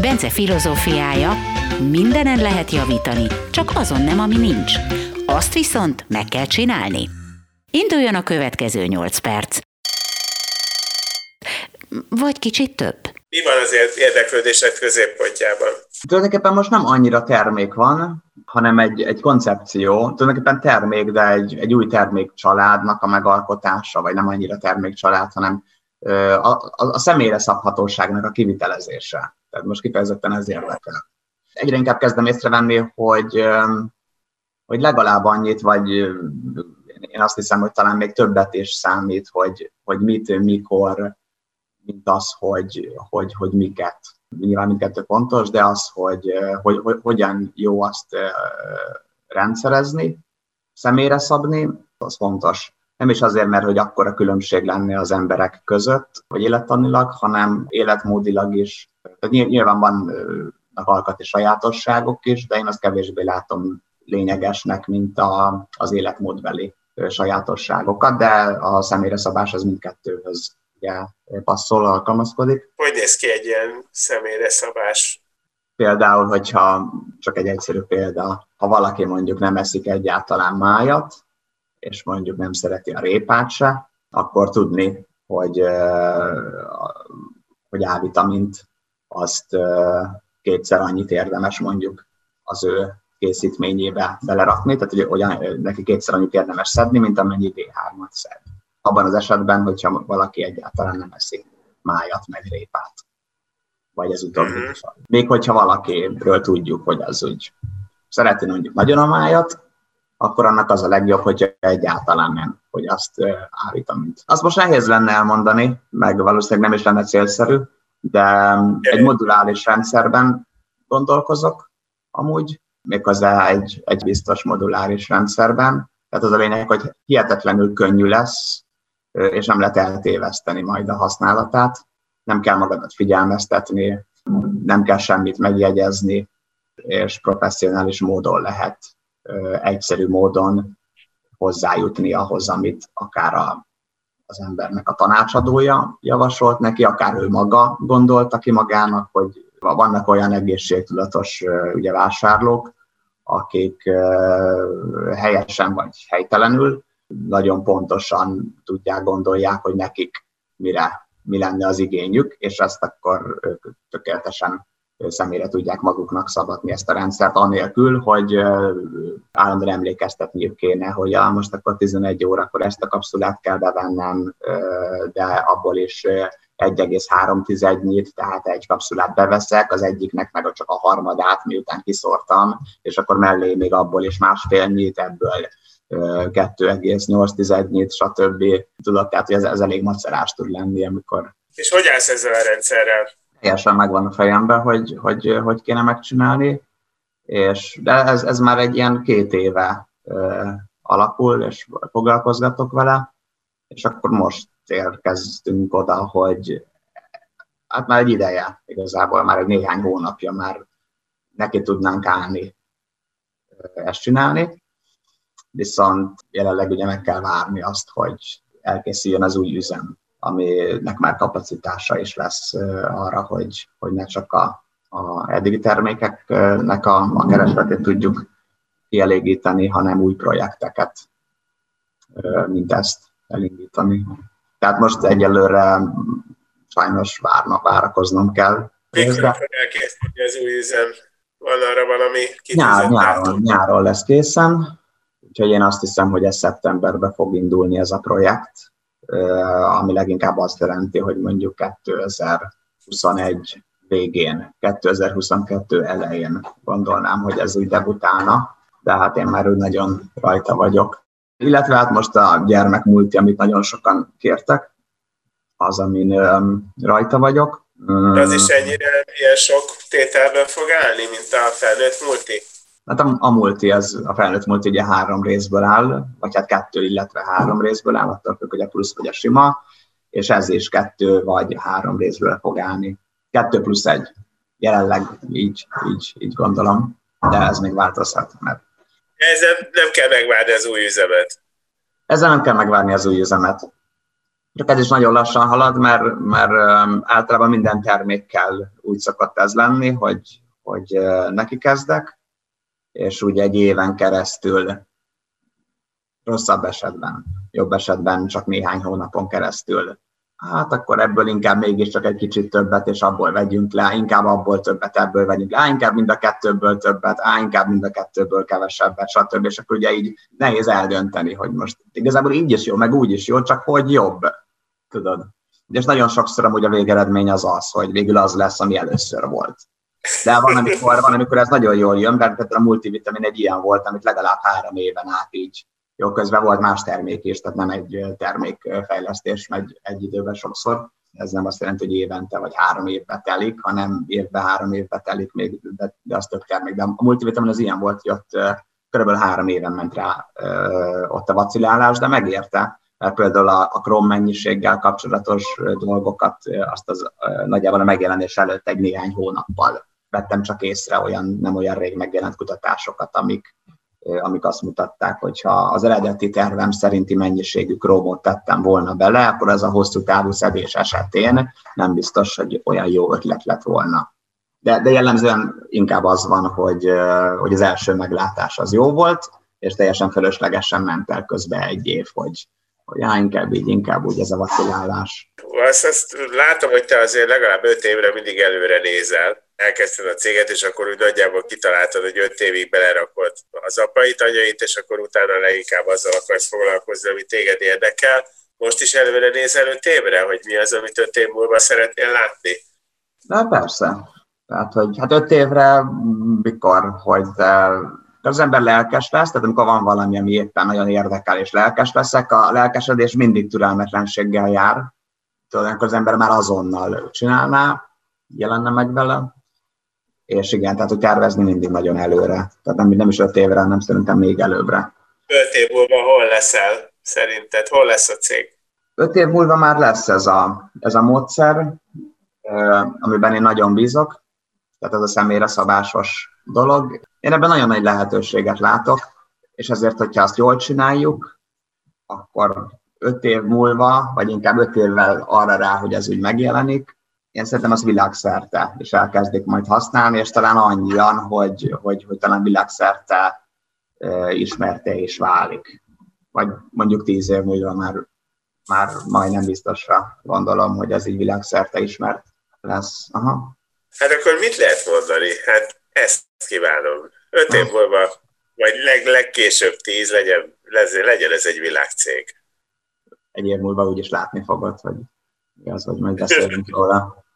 Bence filozófiája, mindenen lehet javítani, csak azon nem, ami nincs. Azt viszont meg kell csinálni. Induljon a következő 8 perc. Vagy kicsit több. Mi van azért érdeklődések középpontjában? Tulajdonképpen most nem annyira termék van, hanem egy, egy koncepció, tulajdonképpen termék, de egy, egy új termékcsaládnak a megalkotása, vagy nem annyira termékcsalád, hanem a, a, a személyre szabhatóságnak a kivitelezése. Tehát most kifejezetten ez érdekel. Egyre inkább kezdem észrevenni, hogy, hogy legalább annyit, vagy én azt hiszem, hogy talán még többet is számít, hogy, hogy mit, mikor, mint az, hogy, hogy, hogy miket. Nyilván mindkettő fontos, de az, hogy, hogy, hogy hogyan jó azt rendszerezni, személyre szabni, az fontos. Nem is azért, mert hogy akkora különbség lenne az emberek között, vagy élettanilag, hanem életmódilag is. Tehát nyilván van alkati sajátosságok is, de én azt kevésbé látom lényegesnek, mint a, az életmódbeli sajátosságokat, de a személyre szabás az mindkettőhöz ugye, passzol, alkalmazkodik. Hogy néz ki egy ilyen személyre szabás? Például, hogyha csak egy egyszerű példa, ha valaki mondjuk nem eszik egyáltalán májat, és mondjuk nem szereti a répát se, akkor tudni, hogy, hogy A-vitamint azt kétszer annyit érdemes mondjuk az ő készítményébe belerakni, tehát hogy, hogy neki kétszer annyit érdemes szedni, mint amennyi D3-at szed. Abban az esetben, hogyha valaki egyáltalán nem eszik májat, meg répát. Vagy ez utóbbi. Mm-hmm. Még hogyha valakiről tudjuk, hogy az úgy szereti mondjuk nagyon a májat, akkor annak az a legjobb, hogyha egyáltalán nem, hogy azt állítom. Azt most nehéz lenne elmondani, meg valószínűleg nem is lenne célszerű, de egy modulális rendszerben gondolkozok amúgy, méghozzá egy, egy biztos moduláris rendszerben. Tehát az a lényeg, hogy hihetetlenül könnyű lesz, és nem lehet eltéveszteni majd a használatát. Nem kell magadat figyelmeztetni, nem kell semmit megjegyezni, és professzionális módon lehet egyszerű módon hozzájutni ahhoz, amit akár a, az embernek a tanácsadója javasolt neki, akár ő maga gondolta ki magának, hogy vannak olyan egészségtudatos ugye, vásárlók, akik helyesen vagy helytelenül nagyon pontosan tudják, gondolják, hogy nekik mire, mi lenne az igényük, és ezt akkor ők tökéletesen személyre tudják maguknak szabadni ezt a rendszert, anélkül, hogy állandóan emlékeztetniük kéne, hogy ja, most akkor 11 órakor ezt a kapszulát kell bevennem, de abból is 1,3 nyit, tehát egy kapszulát beveszek, az egyiknek meg csak a harmadát, miután kiszortam, és akkor mellé még abból is másfél nyit, ebből 2,8 nyit, stb. Tudod, tehát hogy ez, ez elég macerás tud lenni, amikor... És hogy állsz ezzel a rendszerrel? Teljesen megvan a fejemben, hogy, hogy, hogy kéne megcsinálni, és, de ez, ez már egy ilyen két éve ö, alakul, és foglalkozgatok vele, és akkor most érkeztünk oda, hogy hát már egy ideje, igazából már egy néhány hónapja már neki tudnánk állni ezt csinálni, viszont jelenleg ugye meg kell várni azt, hogy elkészüljön az új üzem, aminek már kapacitása is lesz arra, hogy, hogy ne csak a, a eddigi termékeknek a, a keresletét tudjuk kielégíteni, hanem új projekteket, mint ezt elindítani. Tehát most egyelőre sajnos várnak, várakoznom kell. Mikor elkészíteni az új üzem? Van arra valami Nyár, nyáron, nyáron lesz készen, úgyhogy én azt hiszem, hogy ez szeptemberben fog indulni ez a projekt, ami leginkább azt jelenti, hogy mondjuk 2021 végén, 2022 elején gondolnám, hogy ez úgy debutálna, de hát én már úgy nagyon rajta vagyok. Illetve hát most a gyermek multi, amit nagyon sokan kértek, az, amin rajta vagyok, De az is ennyire ilyen sok tételben fog állni, mint a felnőtt multi? Hát a, a multi, az, a felnőtt multi ugye három részből áll, vagy hát kettő, illetve három részből áll, attól függ, hogy a plusz vagy a sima, és ez is kettő vagy három részből fog állni. Kettő plusz egy. Jelenleg így, így, így gondolom, de ez még változhat, mert ezzel nem kell megvárni az új üzemet. Ezzel nem kell megvárni az új üzemet. Csak ez is nagyon lassan halad, mert, mert általában minden termékkel úgy szokott ez lenni, hogy, hogy neki kezdek, és úgy egy éven keresztül, rosszabb esetben, jobb esetben csak néhány hónapon keresztül hát akkor ebből inkább mégiscsak egy kicsit többet, és abból vegyünk le, inkább abból többet, ebből vegyünk le, inkább mind a kettőből többet, á, inkább mind a kettőből kevesebbet, stb. És akkor ugye így nehéz eldönteni, hogy most igazából így is jó, meg úgy is jó, csak hogy jobb, tudod. És nagyon sokszor amúgy a végeredmény az az, hogy végül az lesz, ami először volt. De van, amikor, van, amikor ez nagyon jól jön, mert a multivitamin egy ilyen volt, amit legalább három éven át így jó, közben volt más termék is, tehát nem egy termékfejlesztés megy egy időben sokszor. Ez nem azt jelenti, hogy évente vagy három évbe telik, hanem évben három évbe telik még, de, de az több termék. De a multivitamin az ilyen volt, hogy ott körülbelül három éven ment rá ott a vacilálás, de megérte, mert például a, a krom mennyiséggel kapcsolatos dolgokat, azt az nagyjából a megjelenés előtt egy néhány hónappal vettem csak észre olyan nem olyan rég megjelent kutatásokat, amik, amik azt mutatták, hogy ha az eredeti tervem szerinti mennyiségű krómot tettem volna bele, akkor ez a hosszú távú szedés esetén nem biztos, hogy olyan jó ötlet lett volna. De, de jellemzően inkább az van, hogy, hogy az első meglátás az jó volt, és teljesen fölöslegesen ment el közben egy év, hogy, hogy á, inkább így, inkább úgy ez a vacilálás. Azt, azt látom, hogy te azért legalább öt évre mindig előre nézel elkezdted a céget, és akkor úgy nagyjából kitaláltad, hogy öt évig belerakod az apait, anyait, és akkor utána leginkább azzal akarsz foglalkozni, ami téged érdekel. Most is előre nézel öt évre, hogy mi az, amit öt év múlva szeretnél látni? Na persze. Tehát, hogy hát öt évre mikor, hogy az ember lelkes lesz, tehát amikor van valami, ami éppen nagyon érdekel, és lelkes leszek, a lelkesedés mindig türelmetlenséggel jár. Tudod, az ember már azonnal csinálná, jelenne meg vele, és igen, tehát hogy tervezni mindig nagyon előre. Tehát nem, nem is öt évre, hanem szerintem még előbbre. Öt év múlva hol leszel szerinted? Hol lesz a cég? Öt év múlva már lesz ez a, ez a módszer, amiben én nagyon bízok, tehát ez a személyre szabásos dolog. Én ebben nagyon nagy lehetőséget látok, és ezért, hogyha azt jól csináljuk, akkor öt év múlva, vagy inkább öt évvel arra rá, hogy ez úgy megjelenik, én szerintem az világszerte is elkezdik majd használni, és talán annyian, hogy, hogy, hogy talán világszerte ismerte és válik. Vagy mondjuk tíz év múlva már, már majdnem biztosra gondolom, hogy ez így világszerte ismert lesz. Aha. Hát akkor mit lehet mondani? Hát ezt kívánom. Öt év múlva, vagy leg, legkésőbb tíz, legyen, legyen ez egy világcég. Egy év múlva úgyis látni fogod, hogy mi az, hogy majd beszélünk róla.